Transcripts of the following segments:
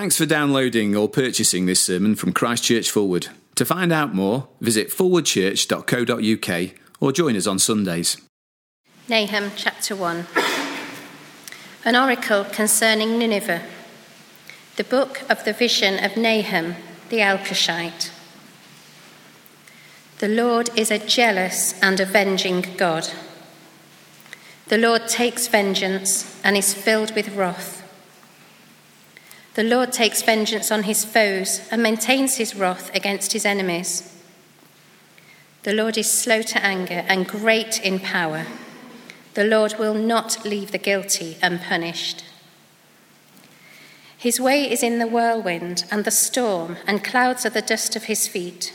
Thanks for downloading or purchasing this sermon from Christ Church Fulwood. To find out more, visit forwardchurch.co.uk or join us on Sundays. Nahum chapter 1 An oracle concerning Nineveh. The book of the vision of Nahum the Elkoshite. The Lord is a jealous and avenging God. The Lord takes vengeance and is filled with wrath. The Lord takes vengeance on his foes and maintains his wrath against his enemies. The Lord is slow to anger and great in power. The Lord will not leave the guilty unpunished. His way is in the whirlwind and the storm, and clouds are the dust of his feet.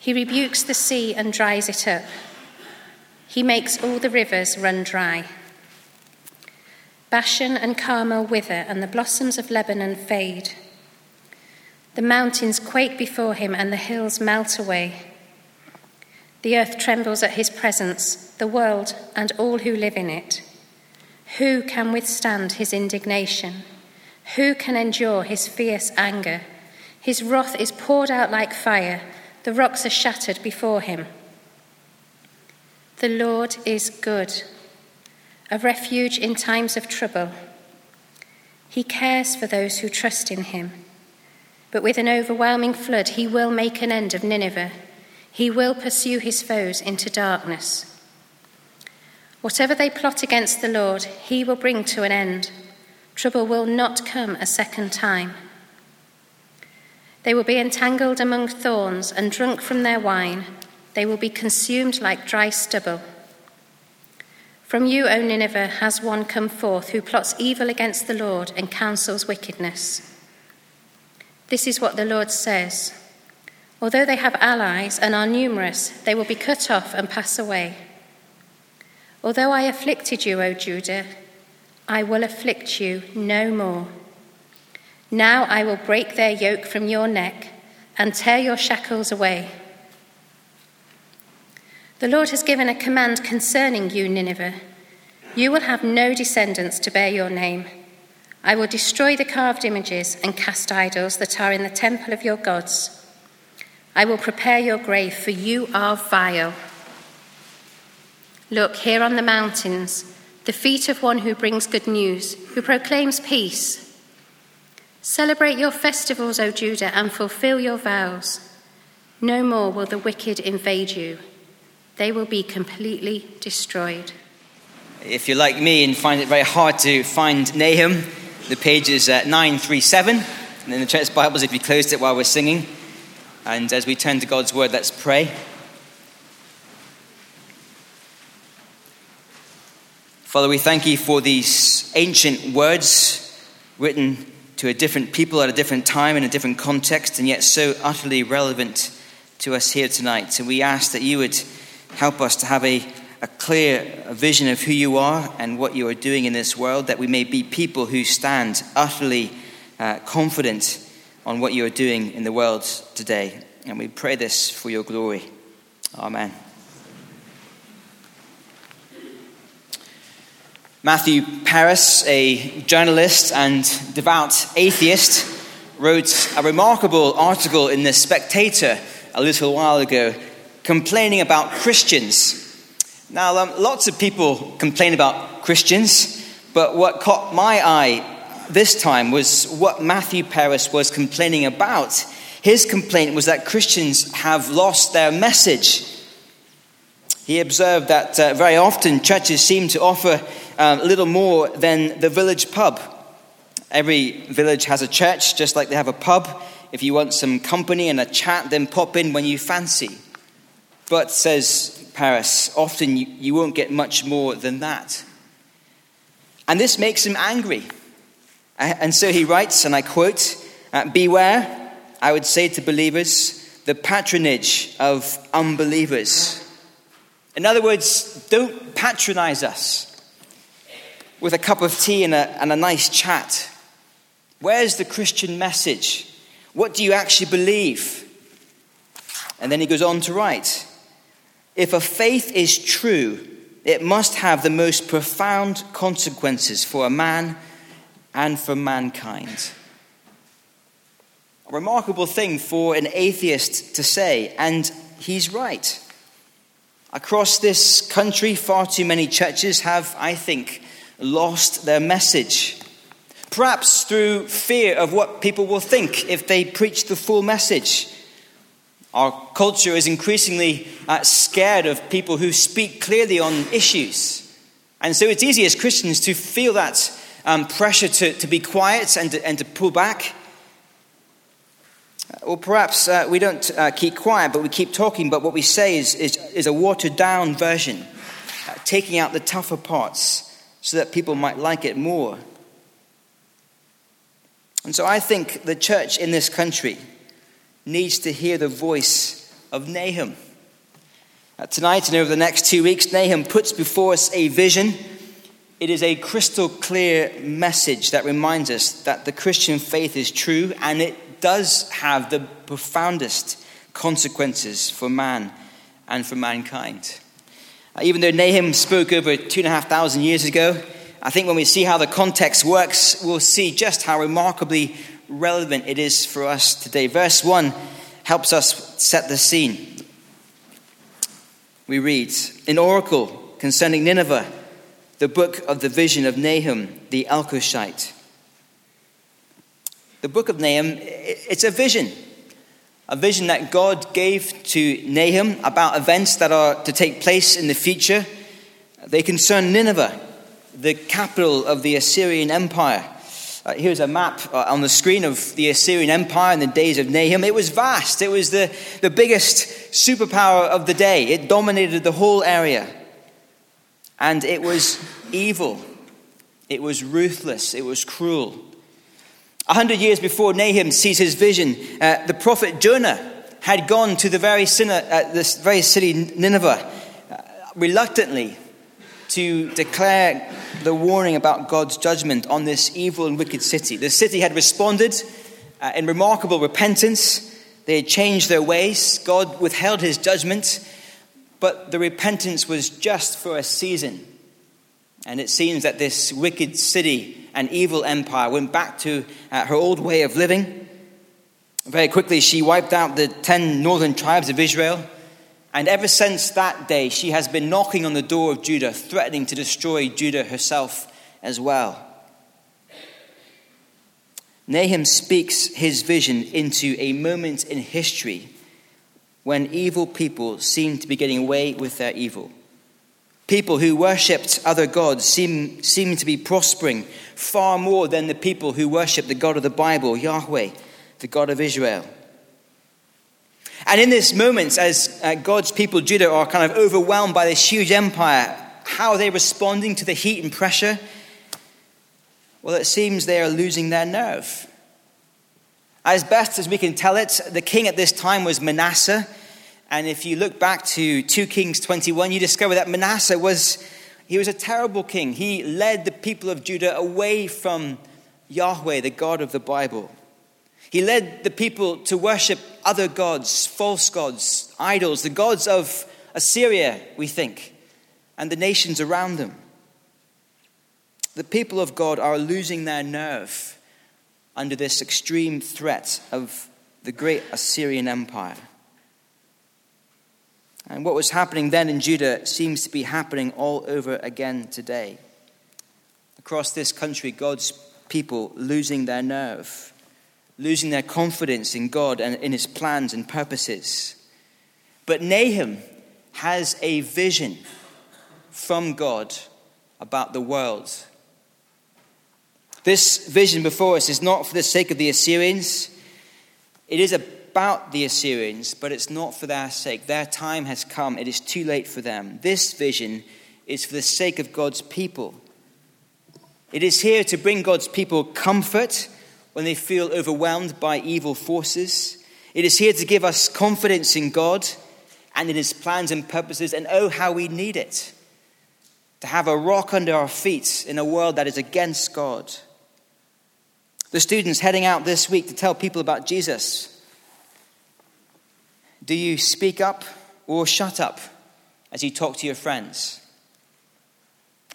He rebukes the sea and dries it up. He makes all the rivers run dry. Bashan and Carmel wither, and the blossoms of Lebanon fade. The mountains quake before him, and the hills melt away. The earth trembles at his presence, the world and all who live in it. Who can withstand his indignation? Who can endure his fierce anger? His wrath is poured out like fire, the rocks are shattered before him. The Lord is good a refuge in times of trouble. He cares for those who trust in him. But with an overwhelming flood, he will make an end of Nineveh. He will pursue his foes into darkness. Whatever they plot against the Lord, he will bring to an end. Trouble will not come a second time. They will be entangled among thorns and drunk from their wine. They will be consumed like dry stubble. From you, O Nineveh, has one come forth who plots evil against the Lord and counsels wickedness. This is what the Lord says Although they have allies and are numerous, they will be cut off and pass away. Although I afflicted you, O Judah, I will afflict you no more. Now I will break their yoke from your neck and tear your shackles away. The Lord has given a command concerning you, Nineveh. You will have no descendants to bear your name. I will destroy the carved images and cast idols that are in the temple of your gods. I will prepare your grave, for you are vile. Look, here on the mountains, the feet of one who brings good news, who proclaims peace. Celebrate your festivals, O Judah, and fulfill your vows. No more will the wicked invade you they will be completely destroyed. If you're like me and find it very hard to find Nahum, the page is uh, 937. And in the church Bibles, if you closed it while we're singing. And as we turn to God's word, let's pray. Father, we thank you for these ancient words written to a different people at a different time in a different context, and yet so utterly relevant to us here tonight. And we ask that you would Help us to have a, a clear vision of who you are and what you are doing in this world, that we may be people who stand utterly uh, confident on what you are doing in the world today. And we pray this for your glory. Amen. Matthew Parris, a journalist and devout atheist, wrote a remarkable article in The Spectator a little while ago complaining about Christians. Now, um, lots of people complain about Christians, but what caught my eye this time was what Matthew Parris was complaining about. His complaint was that Christians have lost their message. He observed that uh, very often churches seem to offer um, little more than the village pub. Every village has a church, just like they have a pub. If you want some company and a chat, then pop in when you fancy. But, says Parris, often you, you won't get much more than that. And this makes him angry. And so he writes, and I quote uh, Beware, I would say to believers, the patronage of unbelievers. In other words, don't patronize us with a cup of tea and a, and a nice chat. Where's the Christian message? What do you actually believe? And then he goes on to write if a faith is true, it must have the most profound consequences for a man and for mankind. A remarkable thing for an atheist to say, and he's right. Across this country, far too many churches have, I think, lost their message. Perhaps through fear of what people will think if they preach the full message. Our culture is increasingly uh, scared of people who speak clearly on issues. And so it's easy as Christians to feel that um, pressure to, to be quiet and to, and to pull back. Or perhaps uh, we don't uh, keep quiet, but we keep talking, but what we say is, is, is a watered down version, uh, taking out the tougher parts so that people might like it more. And so I think the church in this country needs to hear the voice of Nahum. Tonight and over the next two weeks, Nahum puts before us a vision. It is a crystal clear message that reminds us that the Christian faith is true and it does have the profoundest consequences for man and for mankind. Uh, even though Nahum spoke over two and a half thousand years ago, I think when we see how the context works, we'll see just how remarkably relevant it is for us today. Verse 1 helps us set the scene. We read, In Oracle concerning Nineveh, the book of the vision of Nahum the Elkoshite. The book of Nahum, it's a vision. A vision that God gave to Nahum about events that are to take place in the future. They concern Nineveh the capital of the Assyrian Empire. Uh, here's a map uh, on the screen of the Assyrian Empire in the days of Nahum. It was vast, it was the, the biggest superpower of the day. It dominated the whole area. And it was evil, it was ruthless, it was cruel. A hundred years before Nahum sees his vision, uh, the prophet Jonah had gone to the very, sinner, uh, this very city, Nineveh, uh, reluctantly to declare the warning about God's judgment on this evil and wicked city. The city had responded uh, in remarkable repentance. They had changed their ways. God withheld his judgment, but the repentance was just for a season. And it seems that this wicked city and evil empire went back to uh, her old way of living. Very quickly, she wiped out the ten northern tribes of Israel and ever since that day, she has been knocking on the door of Judah, threatening to destroy Judah herself as well. Nahum speaks his vision into a moment in history when evil people seem to be getting away with their evil. People who worshipped other gods seem, seem to be prospering far more than the people who worship the God of the Bible, Yahweh, the God of Israel. And in this moment, as uh, God's people, Judah, are kind of overwhelmed by this huge empire, how are they responding to the heat and pressure? Well, it seems they are losing their nerve. As best as we can tell it, the king at this time was Manasseh. And if you look back to 2 Kings 21, you discover that Manasseh was, he was a terrible king. He led the people of Judah away from Yahweh, the God of the Bible. He led the people to worship other gods, false gods, idols, the gods of Assyria, we think, and the nations around them. The people of God are losing their nerve under this extreme threat of the great Assyrian Empire. And what was happening then in Judah seems to be happening all over again today. Across this country, God's people losing their nerve losing their confidence in God and in his plans and purposes. But Nahum has a vision from God about the world. This vision before us is not for the sake of the Assyrians. It is about the Assyrians, but it's not for their sake. Their time has come. It is too late for them. This vision is for the sake of God's people. It is here to bring God's people comfort when they feel overwhelmed by evil forces. It is here to give us confidence in God and in His plans and purposes, and oh, how we need it. To have a rock under our feet in a world that is against God. The students heading out this week to tell people about Jesus. Do you speak up or shut up as you talk to your friends?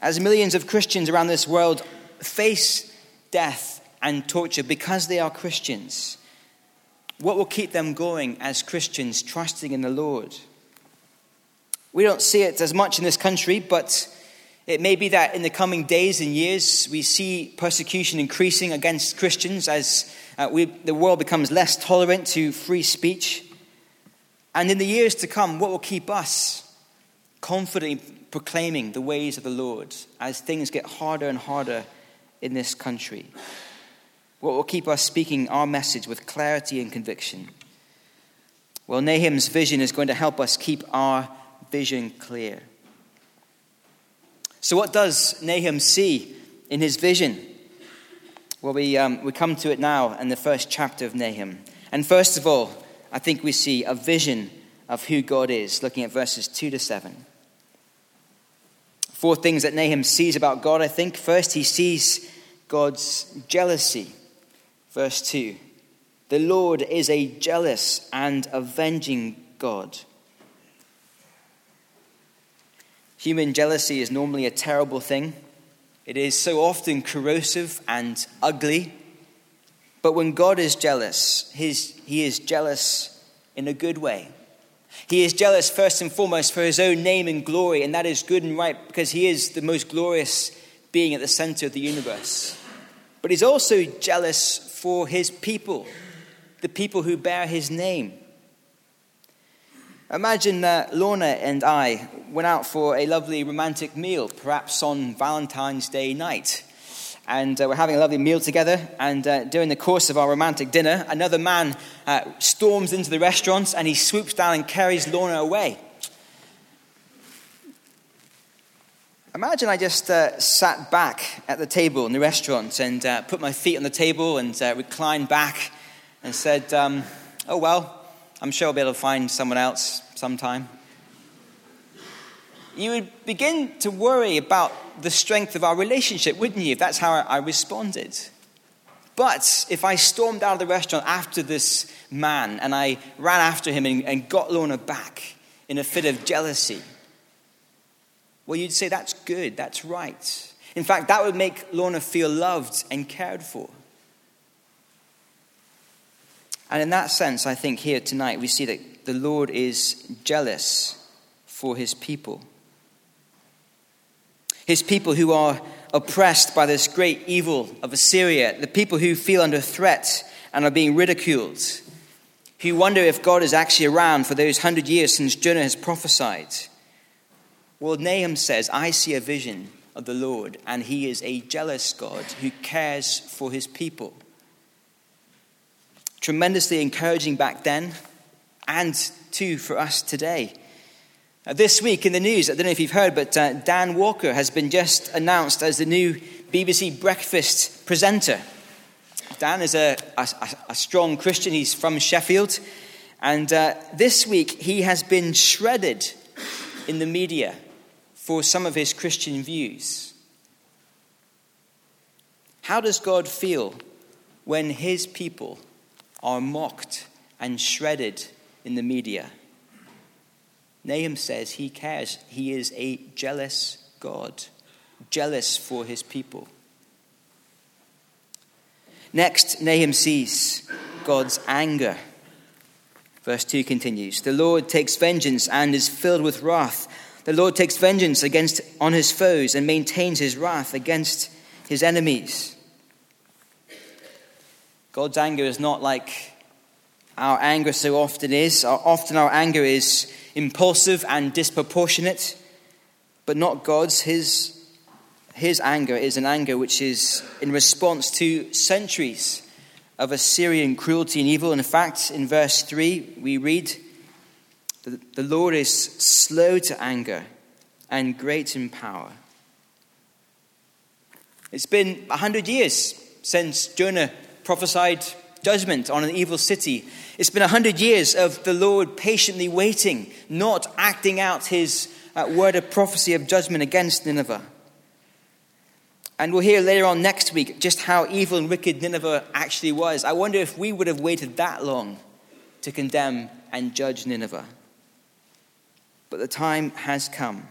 As millions of Christians around this world face death and torture because they are Christians. What will keep them going as Christians, trusting in the Lord? We don't see it as much in this country, but it may be that in the coming days and years we see persecution increasing against Christians as uh, we, the world becomes less tolerant to free speech. And in the years to come, what will keep us confidently proclaiming the ways of the Lord as things get harder and harder in this country? What will keep us speaking our message with clarity and conviction? Well, Nahum's vision is going to help us keep our vision clear. So, what does Nahum see in his vision? Well, we, um, we come to it now in the first chapter of Nahum. And first of all, I think we see a vision of who God is, looking at verses 2 to 7. Four things that Nahum sees about God, I think. First, he sees God's jealousy. Verse 2 The Lord is a jealous and avenging God. Human jealousy is normally a terrible thing. It is so often corrosive and ugly. But when God is jealous, his, he is jealous in a good way. He is jealous first and foremost for his own name and glory, and that is good and right because he is the most glorious being at the center of the universe. But he's also jealous for his people, the people who bear his name. Imagine that Lorna and I went out for a lovely romantic meal, perhaps on Valentine's Day night. And uh, we're having a lovely meal together. And uh, during the course of our romantic dinner, another man uh, storms into the restaurant and he swoops down and carries Lorna away. Imagine I just uh, sat back at the table in the restaurant and uh, put my feet on the table and uh, reclined back and said, um, Oh, well, I'm sure I'll be able to find someone else sometime. You would begin to worry about the strength of our relationship, wouldn't you, if that's how I responded? But if I stormed out of the restaurant after this man and I ran after him and, and got Lorna back in a fit of jealousy, well, you'd say that's good, that's right. In fact, that would make Lorna feel loved and cared for. And in that sense, I think here tonight we see that the Lord is jealous for his people. His people who are oppressed by this great evil of Assyria, the people who feel under threat and are being ridiculed, who wonder if God is actually around for those hundred years since Jonah has prophesied. Well, Nahum says, I see a vision of the Lord, and he is a jealous God who cares for his people tremendously encouraging back then and too for us today. Uh, this week in the news, I don't know if you've heard, but uh, Dan Walker has been just announced as the new BBC Breakfast presenter. Dan is a, a, a strong Christian, he's from Sheffield, and uh, this week he has been shredded in the media for some of his Christian views. How does God feel when his people are mocked and shredded in the media. Nahum says he cares. He is a jealous God, jealous for his people. Next, Nahum sees God's anger. Verse 2 continues The Lord takes vengeance and is filled with wrath. The Lord takes vengeance against on his foes and maintains his wrath against his enemies. God's anger is not like our anger so often is. Often our anger is impulsive and disproportionate, but not God's. His, his anger is an anger which is in response to centuries of Assyrian cruelty and evil. In fact, in verse 3, we read, The Lord is slow to anger and great in power. It's been a hundred years since Jonah prophesied judgment on an evil city. It's been a hundred years of the Lord patiently waiting, not acting out his uh, word of prophecy of judgment against Nineveh. And we'll hear later on next week just how evil and wicked Nineveh actually was. I wonder if we would have waited that long to condemn and judge Nineveh. But the time has come.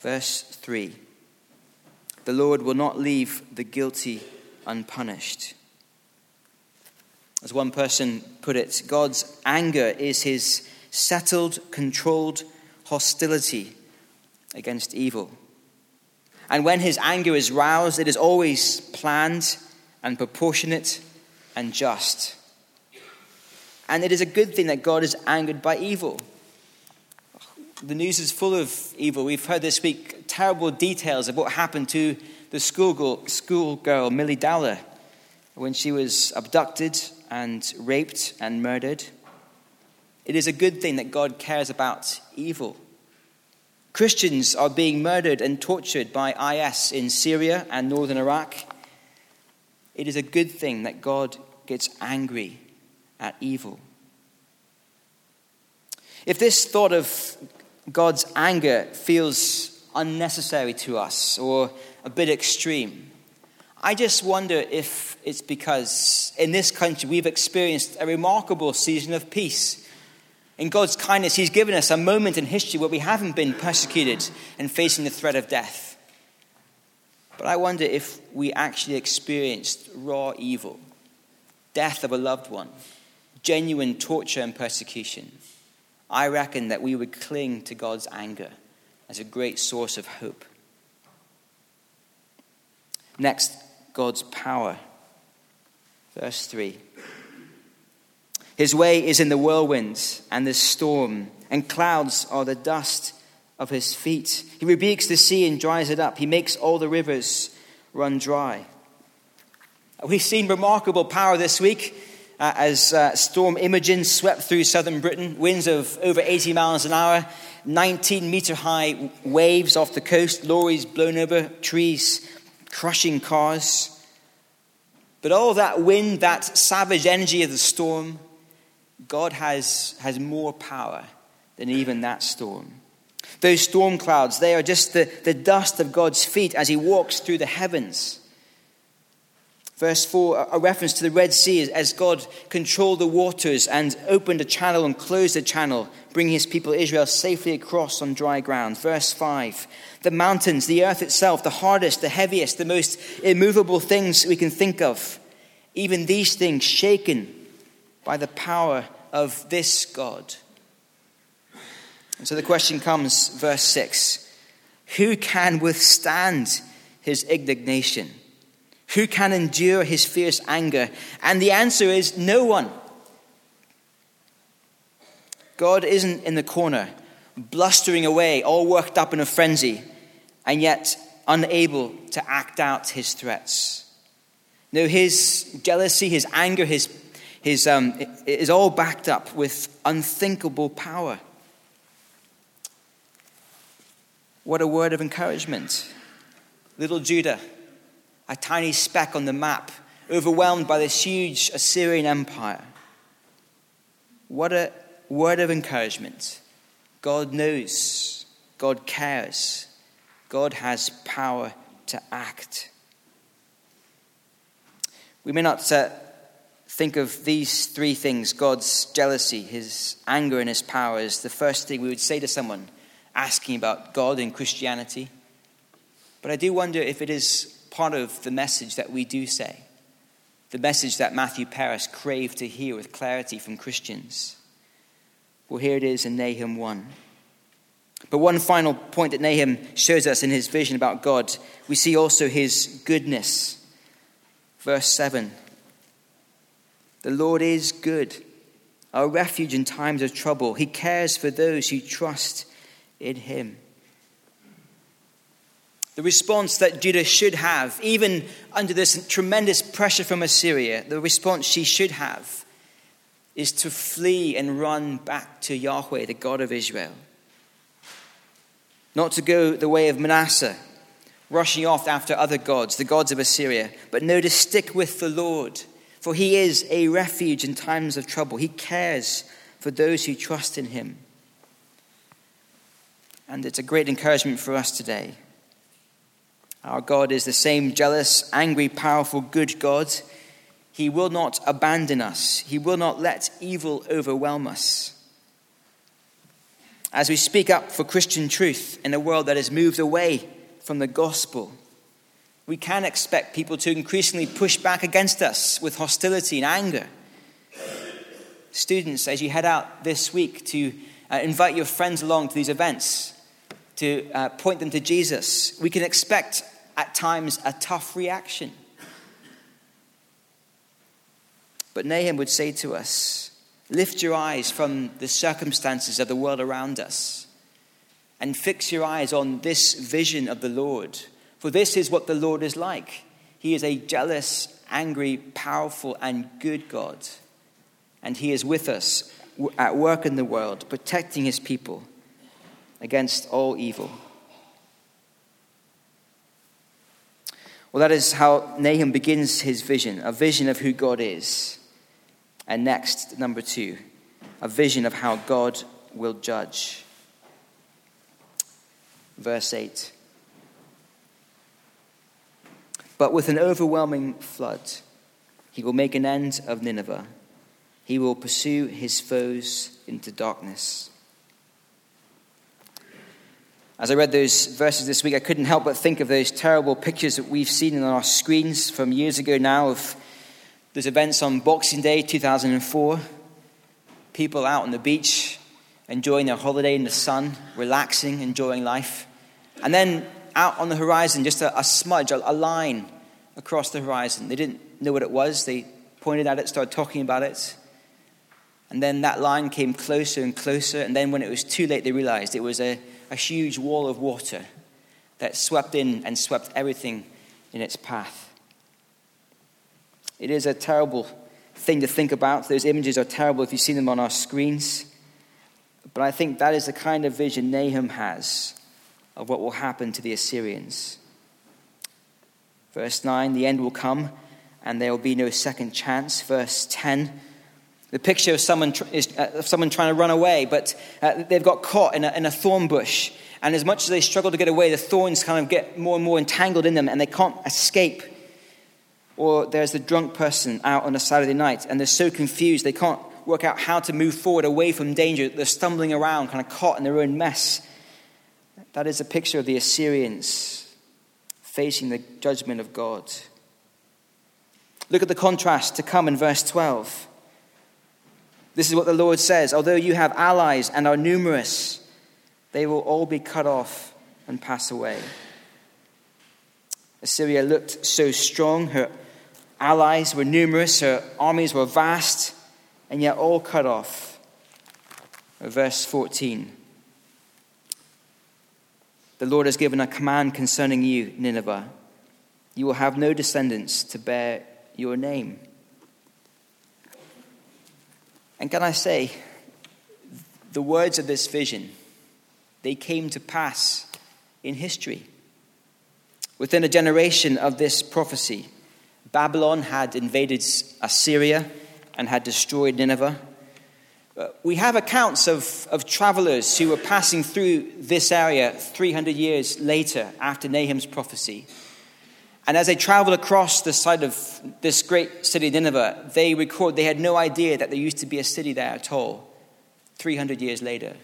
Verse 3 The Lord will not leave the guilty unpunished. As one person put it, God's anger is his settled, controlled hostility against evil. And when his anger is roused, it is always planned and proportionate and just. And it is a good thing that God is angered by evil. The news is full of evil. We've heard this week terrible details of what happened to the schoolgirl, schoolgirl Milly Dowler when she was abducted and raped and murdered. It is a good thing that God cares about evil. Christians are being murdered and tortured by IS in Syria and northern Iraq. It is a good thing that God gets angry at evil. If this thought of God's anger feels unnecessary to us or a bit extreme, I just wonder if it's because in this country we've experienced a remarkable season of peace in God's kindness, He's given us a moment in history where we haven't been persecuted and facing the threat of death. But I wonder if we actually experienced raw evil, death of a loved one, genuine torture and persecution. I reckon that we would cling to God's anger as a great source of hope. Next, God's power. Verse 3. His way is in the whirlwinds and the storm, and clouds are the dust of his feet. He rebukes the sea and dries it up. He makes all the rivers run dry. We've seen remarkable power this week uh, as uh, storm Imogen swept through southern Britain, winds of over 80 miles an hour, 19 meter high waves off the coast, lorries blown over, trees crushing cars. But all that wind, that savage energy of the storm, God has, has more power than even that storm. Those storm clouds, they are just the, the dust of God's feet as he walks through the heavens. Verse 4, a reference to the Red Sea as God controlled the waters and opened a channel and closed a channel, bringing his people Israel safely across on dry ground. Verse 5, the mountains, the earth itself, the hardest, the heaviest, the most immovable things we can think of, even these things shaken by the power of this God. And so the question comes, verse 6 Who can withstand his indignation? Who can endure his fierce anger? And the answer is no one. God isn't in the corner, blustering away, all worked up in a frenzy, and yet unable to act out his threats. No, his jealousy, his anger, his his, um, is all backed up with unthinkable power. What a word of encouragement. Little Judah, a tiny speck on the map, overwhelmed by this huge Assyrian empire. What a word of encouragement. God knows, God cares, God has power to act. We may not uh, think of these three things God's jealousy, his anger, and his power as the first thing we would say to someone asking about God and Christianity. But I do wonder if it is part of the message that we do say, the message that Matthew Parris craved to hear with clarity from Christians. Well, here it is in Nahum 1. But one final point that Nahum shows us in his vision about God, we see also his goodness. Verse 7 the Lord is good, our refuge in times of trouble. He cares for those who trust in Him. The response that Judah should have, even under this tremendous pressure from Assyria, the response she should have is to flee and run back to Yahweh, the God of Israel. Not to go the way of Manasseh, rushing off after other gods, the gods of Assyria, but no, to stick with the Lord for he is a refuge in times of trouble. He cares for those who trust in him. And it's a great encouragement for us today. Our God is the same jealous, angry, powerful, good God. He will not abandon us, He will not let evil overwhelm us. As we speak up for Christian truth in a world that has moved away from the gospel, we can expect people to increasingly push back against us with hostility and anger. students, as you head out this week, to uh, invite your friends along to these events, to uh, point them to Jesus, we can expect at times a tough reaction. But Nahum would say to us, Lift your eyes from the circumstances of the world around us and fix your eyes on this vision of the Lord. For this is what the Lord is like. He is a jealous, angry, powerful, and good God. And He is with us at work in the world, protecting His people against all evil. Well, that is how Nahum begins his vision a vision of who God is. And next, number two, a vision of how God will judge. Verse 8. But with an overwhelming flood, he will make an end of Nineveh. He will pursue his foes into darkness. As I read those verses this week, I couldn't help but think of those terrible pictures that we've seen on our screens from years ago now of those events on Boxing Day 2004. People out on the beach, enjoying their holiday in the sun, relaxing, enjoying life. And then out on the horizon, just a, a smudge, a, a line across the horizon. They didn't know what it was. They pointed at it, started talking about it. And then that line came closer and closer. And then when it was too late, they realized it was a a huge wall of water that swept in and swept everything in its path. It is a terrible thing to think about. Those images are terrible if you've seen them on our screens. But I think that is the kind of vision Nahum has of what will happen to the Assyrians. Verse 9 the end will come and there will be no second chance. Verse 10 the picture of someone, uh, of someone trying to run away, but uh, they've got caught in a, in a thorn bush. And as much as they struggle to get away, the thorns kind of get more and more entangled in them and they can't escape. Or there's the drunk person out on a Saturday night and they're so confused they can't work out how to move forward away from danger. They're stumbling around, kind of caught in their own mess. That is a picture of the Assyrians facing the judgment of God. Look at the contrast to come in verse 12. This is what the Lord says Although you have allies and are numerous, they will all be cut off and pass away. Assyria looked so strong, her allies were numerous, her armies were vast, and yet all cut off. Verse 14 The Lord has given a command concerning you, Nineveh. You will have no descendants to bear your name. And can I say, the words of this vision, they came to pass in history. Within a generation of this prophecy, Babylon had invaded Assyria and had destroyed Nineveh. Uh, we have accounts of, of travelers who were passing through this area 300 years later after Nahum's prophecy and as they traveled across the side of this great city, Nineveh, they record they had no idea that there used to be a city there at all 300 years later.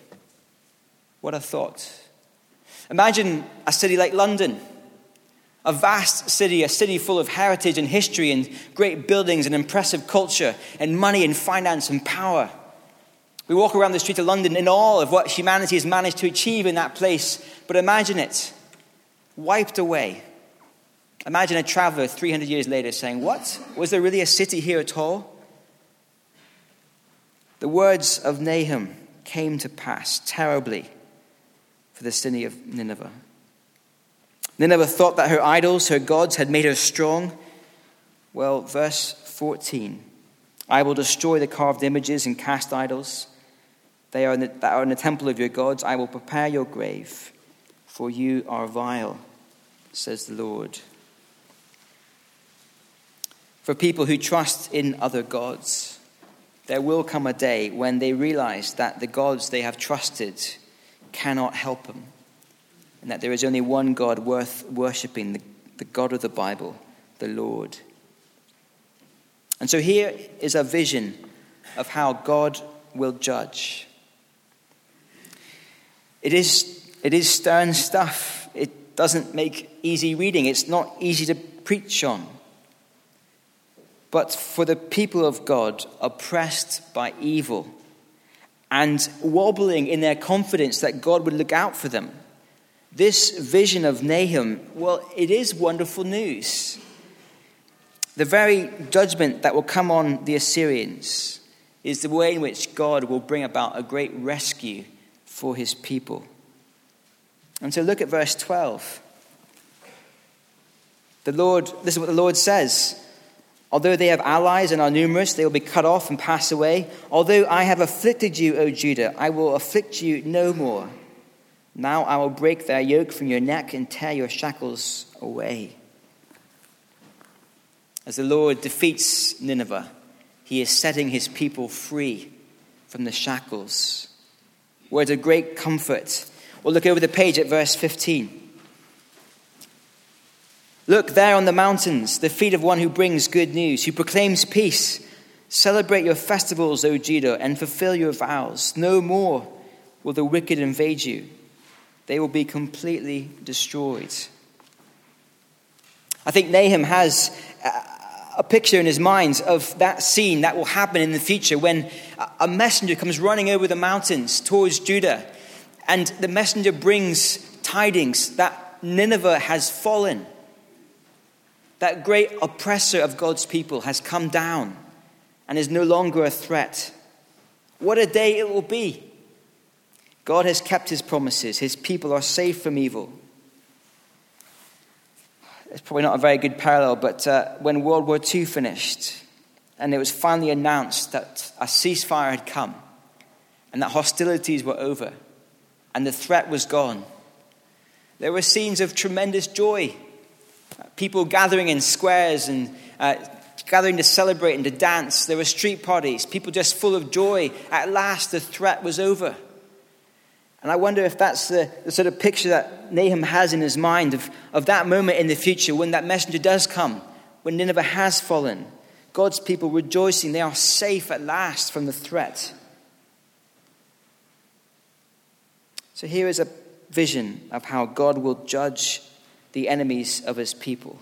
What a thought. Imagine a city like London, a vast city, a city full of heritage and history and great buildings and impressive culture and money and finance and power. We walk around the street of London in awe of what humanity has managed to achieve in that place, but imagine it wiped away Imagine a traveler 300 years later saying, What? Was there really a city here at all? The words of Nahum came to pass terribly for the city of Nineveh. Nineveh thought that her idols, her gods, had made her strong. Well, verse 14 I will destroy the carved images and cast idols they are in the, that are in the temple of your gods. I will prepare your grave, for you are vile, says the Lord for people who trust in other gods. There will come a day when they realize that the gods they have trusted cannot help them, and that there is only one God worth worshipping the, the God of the Bible, the Lord. And so here is a vision of how God will judge. It is, it is stern stuff. It doesn't make easy reading. It's not easy to preach on. But for the people of God oppressed by evil and wobbling in their confidence that God would look out for them. This vision of Nahum, well, it is wonderful news. The very judgment that will come on the Assyrians is the way in which God will bring about a great rescue for his people. And so look at verse 12. The Lord, this is what the Lord says. Although they have allies and are numerous, they will be cut off and pass away. Although I have afflicted you, O Judah, I will afflict you no more. Now I will break their yoke from your neck and tear your shackles away. As the Lord defeats Nineveh, he is setting his people free from the shackles. Words of great comfort. We'll look over the page at verse 15. Look there on the mountains, the feet of one who brings good news, who proclaims peace. Celebrate your festivals, O Judah, and fulfill your vows. No more will the wicked invade you, they will be completely destroyed. I think Nahum has a picture in his mind of that scene that will happen in the future when a messenger comes running over the mountains towards Judah, and the messenger brings tidings that Nineveh has fallen that great oppressor of God's people has come down and is no longer a threat. What a day it will be! God has kept his promises, his people are safe from evil. It's probably not a very good parallel, but uh, when World War II finished and it was finally announced that a ceasefire had come and that hostilities were over and the threat was gone, there were scenes of tremendous joy people gathering in squares and uh, gathering to celebrate and to dance. There were street parties, people just full of joy. At last, the threat was over. And I wonder if that's the, the, sort of picture that Nahum has in his mind of, of that moment in the future when that messenger does come, when Nineveh has fallen. God's people rejoicing, they are safe at last from the threat. So here is a vision of how God will judge the enemies of his people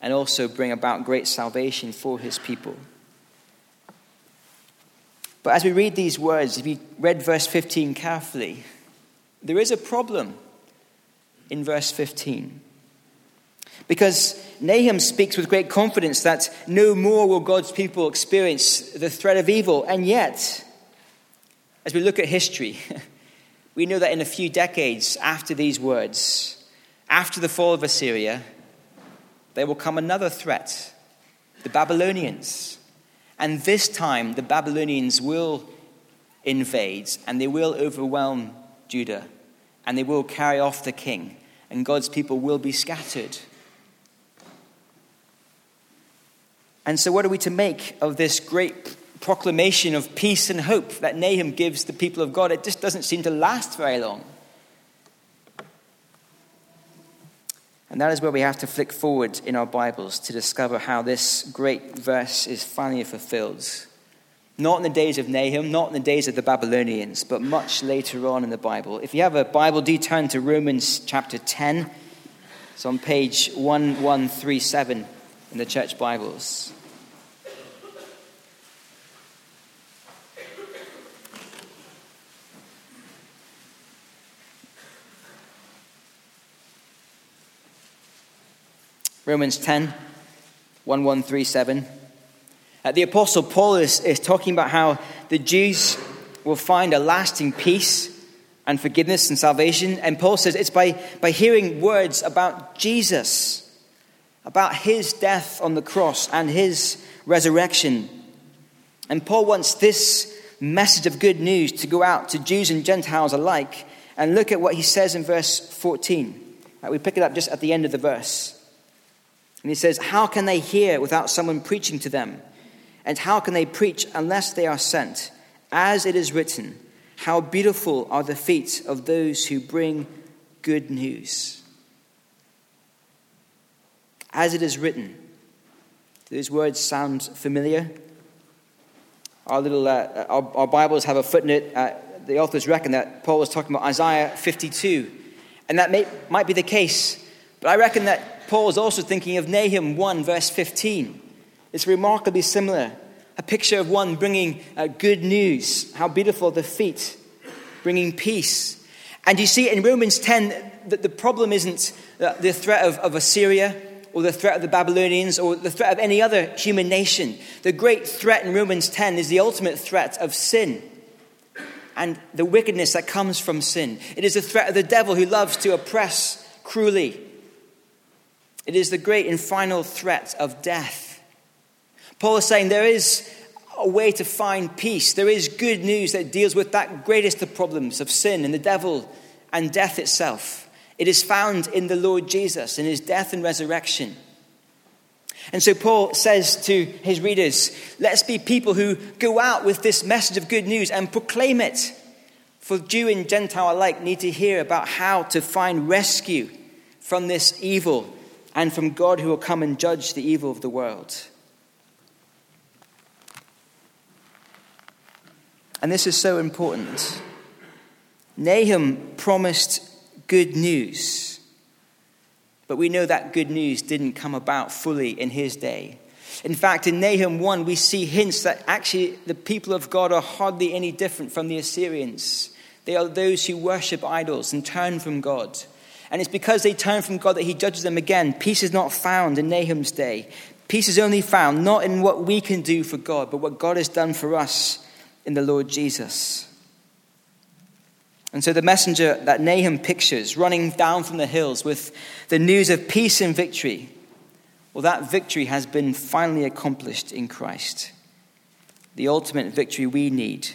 and also bring about great salvation for his people. But as we read these words, if you read verse 15 carefully, there is a problem in verse 15. Because Nahum speaks with great confidence that no more will God's people experience the threat of evil. And yet, as we look at history, we know that in a few decades after these words, after the fall of Assyria, there will come another threat the Babylonians. And this time, the Babylonians will invade and they will overwhelm Judah and they will carry off the king, and God's people will be scattered. And so, what are we to make of this great proclamation of peace and hope that Nahum gives the people of God? It just doesn't seem to last very long. And that is where we have to flick forward in our Bibles to discover how this great verse is finally fulfilled. Not in the days of Nahum, not in the days of the Babylonians, but much later on in the Bible. If you have a Bible, do turn to Romans chapter 10. It's on page 1137 in the church Bibles. Romans 10, 1137. Uh, the Apostle Paul is, is talking about how the Jews will find a lasting peace and forgiveness and salvation. And Paul says it's by, by hearing words about Jesus, about his death on the cross and his resurrection. And Paul wants this message of good news to go out to Jews and Gentiles alike. And look at what he says in verse 14. Uh, we pick it up just at the end of the verse. And he says, How can they hear without someone preaching to them? And how can they preach unless they are sent? As it is written, How beautiful are the feet of those who bring good news. As it is written. Those words sound familiar. Our little uh, our, our, Bibles have a footnote. Uh, the authors reckon that Paul was talking about Isaiah 52, and that may, might be the case. But I reckon that Paul is also thinking of Nahum 1, verse 15, It's remarkably similar. A picture of one bringing uh, good news. How beautiful the feet, bringing peace. And you see in Romans 10 that the problem isn't the threat of, of Assyria or the threat of the Babylonians or the threat of any other human nation. The great threat in Romans 10 is the ultimate threat of sin and the wickedness that comes from sin. It is the threat of the devil who loves to oppress cruelly. It is the great and final threat of death. Paul is saying there is a way to find peace. There is good news that deals with that greatest of problems of sin and the devil and death itself. It is found in the Lord Jesus, in his death and resurrection. And so Paul says to his readers, let's be people who go out with this message of good news and proclaim it. For Jew and Gentile alike need to hear about how to find rescue from this evil and from God who will come and judge the evil of the world. And this is so important. Nahum promised good news. But we know that good news didn't come about fully in his day. In fact, in Nahum 1, we see hints that actually the people of God are hardly any different from the Assyrians. They are those who worship idols and turn from God. And it's because they turn from God that he judges them again. Peace is not found in Nahum's day. Peace is only found not in what we can do for God, but what God has done for us in the Lord Jesus. And so the messenger that Nahum pictures running down from the hills with the news of peace and victory, well, that victory has been finally accomplished in Christ. The ultimate victory we need,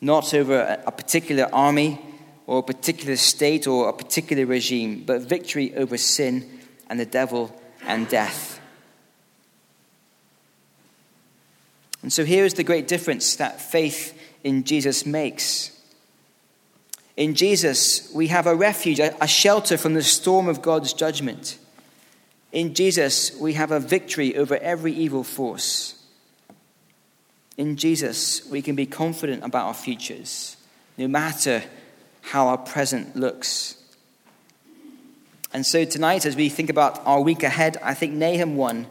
not over a particular army or a particular state or a particular regime, but victory over sin and the devil and death. And so here is the great difference that faith in Jesus makes. In Jesus, we have a refuge, a shelter from the storm of God's judgment. In Jesus, we have a victory over every evil force. In Jesus, we can be confident about our futures, no matter how our present looks. And so tonight, as we think about our week ahead, I think Nahum 1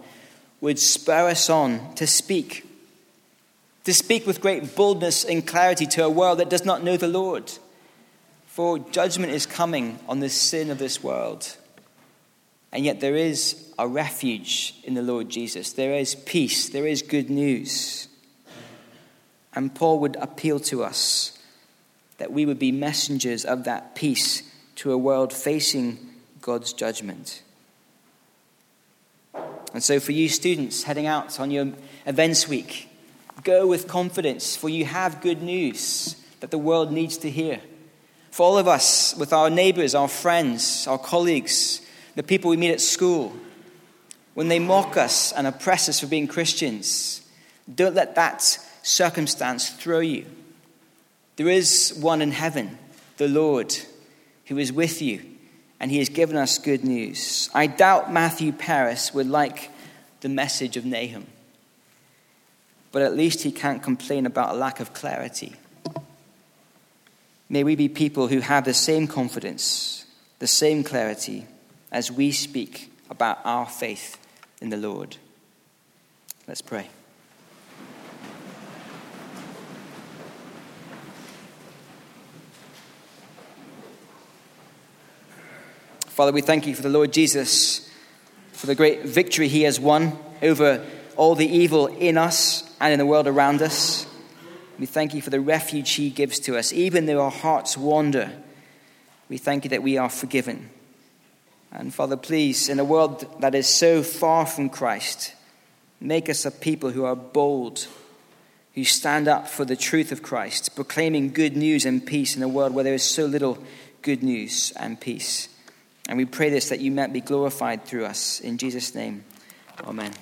would spur us on to speak. To speak with great boldness and clarity to a world that does not know the Lord for judgment is coming on the sin of this world. And yet there is a refuge in the Lord Jesus. There is peace. There is good news. And Paul would appeal to us that we would be messengers of that peace to a world facing God's judgment. And so, for you students heading out on your events week, go with confidence, for you have good news that the world needs to hear for all of us, with our neighbors, our friends, our colleagues, the people we meet at school, when they mock us and oppress us for being Christians, don't let that circumstance throw you. There is one in heaven, the Lord, who is with you, and he has given us good news. I doubt Matthew Parris would like the message of Nahum, but at least he can't complain about a lack of clarity. May we be people who have the same confidence, the same clarity as we speak about our faith in the Lord. Let's pray. Father, we thank you for the Lord Jesus, for the great victory he has won over all the evil in us and in the world around us. We thank you for the refuge he gives to us. Even though our hearts wander, we thank you that we are forgiven. And Father, please, in a world that is so far from Christ, make us a people who are bold, who stand up for the truth of Christ, proclaiming good news and peace in a world where there is so little good news and peace. And we pray this that you might be glorified through us. In Jesus' name, amen.